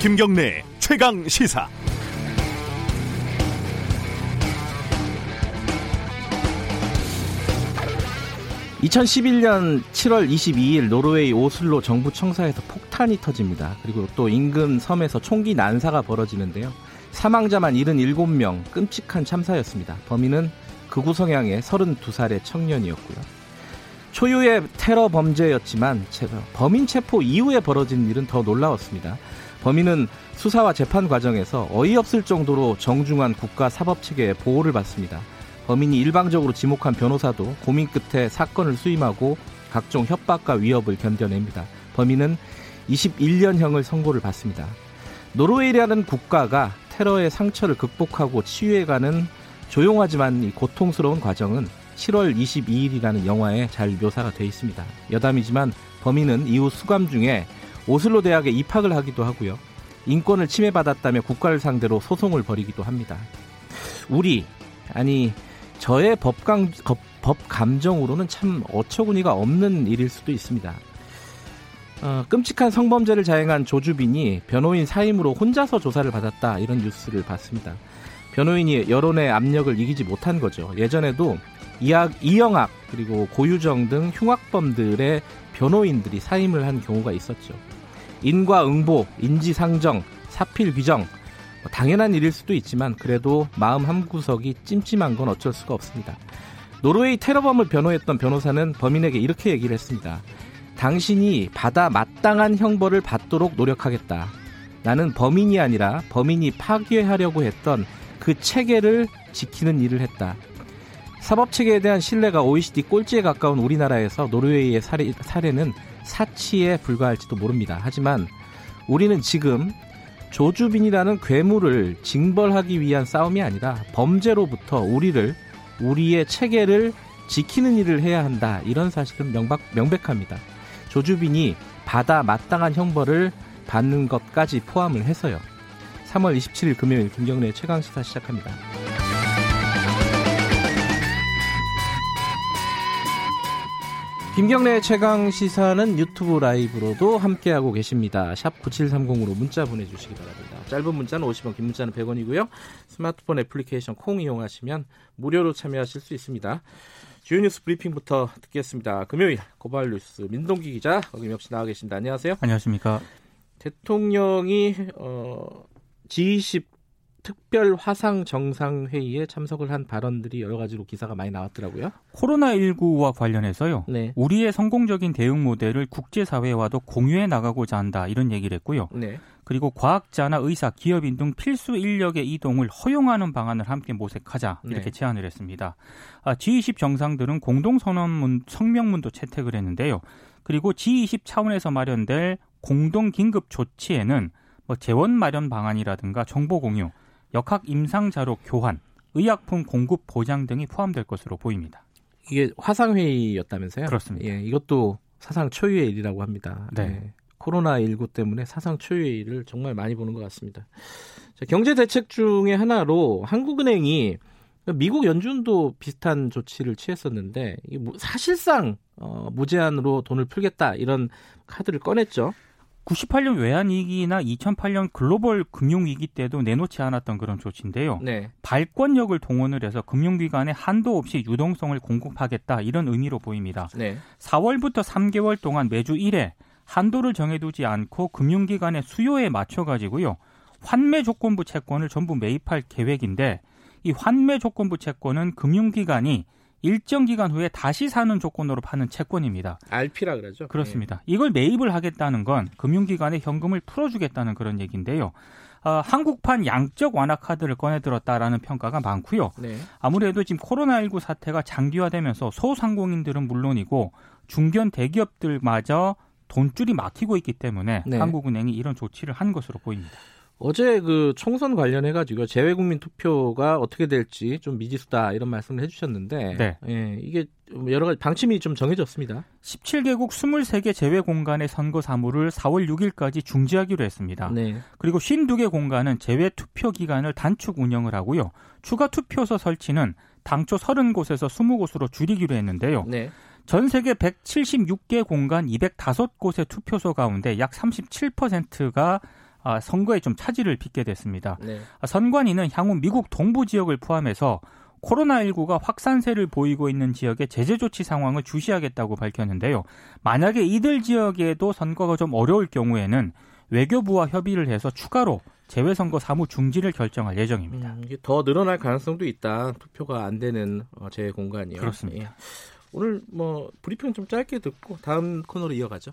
김경래 최강 시사. 2011년 7월 22일 노르웨이 오슬로 정부 청사에서 폭탄이 터집니다. 그리고 또 인근 섬에서 총기 난사가 벌어지는데요. 사망자만 77명, 끔찍한 참사였습니다. 범인은 극우 성향의 32살의 청년이었고요. 초유의 테러 범죄였지만 범인 체포 이후에 벌어진 일은 더 놀라웠습니다. 범인은 수사와 재판 과정에서 어이없을 정도로 정중한 국가 사법 체계의 보호를 받습니다. 범인이 일방적으로 지목한 변호사도 고민 끝에 사건을 수임하고 각종 협박과 위협을 견뎌냅니다. 범인은 21년형을 선고를 받습니다. 노르웨이라는 국가가 테러의 상처를 극복하고 치유해가는 조용하지만 고통스러운 과정은 7월 22일이라는 영화에 잘 묘사가 되어 있습니다. 여담이지만 범인은 이후 수감 중에 오슬로 대학에 입학을 하기도 하고요. 인권을 침해받았다며 국가를 상대로 소송을 벌이기도 합니다. 우리 아니 저의 법감, 법 감정으로는 참 어처구니가 없는 일일 수도 있습니다. 어, 끔찍한 성범죄를 자행한 조주빈이 변호인 사임으로 혼자서 조사를 받았다 이런 뉴스를 봤습니다. 변호인이 여론의 압력을 이기지 못한 거죠. 예전에도 이학, 이영학 그리고 고유정 등 흉악범들의 변호인들이 사임을 한 경우가 있었죠. 인과응보, 인지상정, 사필규정 뭐 당연한 일일 수도 있지만 그래도 마음 한구석이 찜찜한 건 어쩔 수가 없습니다. 노르웨이 테러범을 변호했던 변호사는 범인에게 이렇게 얘기를 했습니다. 당신이 받아 마땅한 형벌을 받도록 노력하겠다. 나는 범인이 아니라 범인이 파괴하려고 했던 그 체계를 지키는 일을 했다. 사법 체계에 대한 신뢰가 OECD 꼴찌에 가까운 우리나라에서 노르웨이의 사례, 사례는 사치에 불과할지도 모릅니다. 하지만 우리는 지금 조주빈이라는 괴물을 징벌하기 위한 싸움이 아니라 범죄로부터 우리를 우리의 체계를 지키는 일을 해야 한다. 이런 사실은 명박, 명백합니다. 조주빈이 받아 마땅한 형벌을 받는 것까지 포함을 해서요. 3월 27일 금요일 김경래 최강 시사 시작합니다. 김경래 최강 시사는 유튜브 라이브로도 함께하고 계십니다. 샵 9730으로 문자 보내주시기 바랍니다. 짧은 문자는 50원, 긴 문자는 100원이고요. 스마트폰 애플리케이션 콩 이용하시면 무료로 참여하실 수 있습니다. 주요 뉴스 브리핑부터 듣겠습니다. 금요일 고발 뉴스 민동기 기자 어김없이 나와 계십니다. 안녕하세요. 안녕하십니까. 대통령이 어, G20 특별 화상 정상 회의에 참석을 한 발언들이 여러 가지로 기사가 많이 나왔더라고요. 코로나 19와 관련해서요. 네. 우리의 성공적인 대응 모델을 국제 사회와도 공유해 나가고자 한다. 이런 얘기를 했고요. 네. 그리고 과학자나 의사, 기업인 등 필수 인력의 이동을 허용하는 방안을 함께 모색하자. 이렇게 네. 제안을 했습니다. 아, G20 정상들은 공동 선언문, 성명문도 채택을 했는데요. 그리고 G20 차원에서 마련될 공동 긴급 조치에는 뭐 재원 마련 방안이라든가 정보 공유, 역학 임상 자료 교환, 의약품 공급 보장 등이 포함될 것으로 보입니다. 이게 화상 회의였다면서요? 그렇습니다. 예, 이것도 사상 초유의 일이라고 합니다. 네. 예, 코로나 19 때문에 사상 초유의 일을 정말 많이 보는 것 같습니다. 자, 경제 대책 중에 하나로 한국은행이 미국 연준도 비슷한 조치를 취했었는데 사실상 어, 무제한으로 돈을 풀겠다 이런 카드를 꺼냈죠. 98년 외환위기나 2008년 글로벌 금융위기 때도 내놓지 않았던 그런 조치인데요. 네. 발권력을 동원을 해서 금융기관에 한도 없이 유동성을 공급하겠다 이런 의미로 보입니다. 네. 4월부터 3개월 동안 매주 1회 한도를 정해두지 않고 금융기관의 수요에 맞춰가지고요. 환매 조건부 채권을 전부 매입할 계획인데 이 환매 조건부 채권은 금융기관이 일정 기간 후에 다시 사는 조건으로 파는 채권입니다. RP라 그러죠. 그렇습니다. 네. 이걸 매입을 하겠다는 건 금융기관에 현금을 풀어주겠다는 그런 얘기인데요. 어, 한국판 양적 완화 카드를 꺼내들었다라는 평가가 많고요. 네. 아무래도 지금 코로나19 사태가 장기화되면서 소상공인들은 물론이고 중견 대기업들마저 돈줄이 막히고 있기 때문에 네. 한국은행이 이런 조치를 한 것으로 보입니다. 어제 그 총선 관련해 가지고 재외국민 투표가 어떻게 될지 좀 미지수다 이런 말씀을 해주셨는데 네. 예, 이게 여러 가지 방침이 좀 정해졌습니다. 17개국 23개 재외 공간의 선거 사무를 4월 6일까지 중지하기로 했습니다. 네. 그리고 52개 공간은 재외 투표 기간을 단축 운영을 하고요. 추가 투표소 설치는 당초 30곳에서 20곳으로 줄이기로 했는데요. 네. 전 세계 176개 공간 205곳의 투표소 가운데 약 37%가 아, 선거에 좀 차질을 빚게 됐습니다. 네. 아, 선관위는 향후 미국 동부 지역을 포함해서 코로나19가 확산세를 보이고 있는 지역의 제재 조치 상황을 주시하겠다고 밝혔는데요. 만약에 이들 지역에도 선거가 좀 어려울 경우에는 외교부와 협의를 해서 추가로 재외선거 사무 중지를 결정할 예정입니다. 음, 더 늘어날 가능성도 있다. 투표가 안 되는 어, 재외 공간이요. 그렇습니다. 예. 오늘 뭐 브리핑 좀 짧게 듣고 다음 코너로 이어가죠.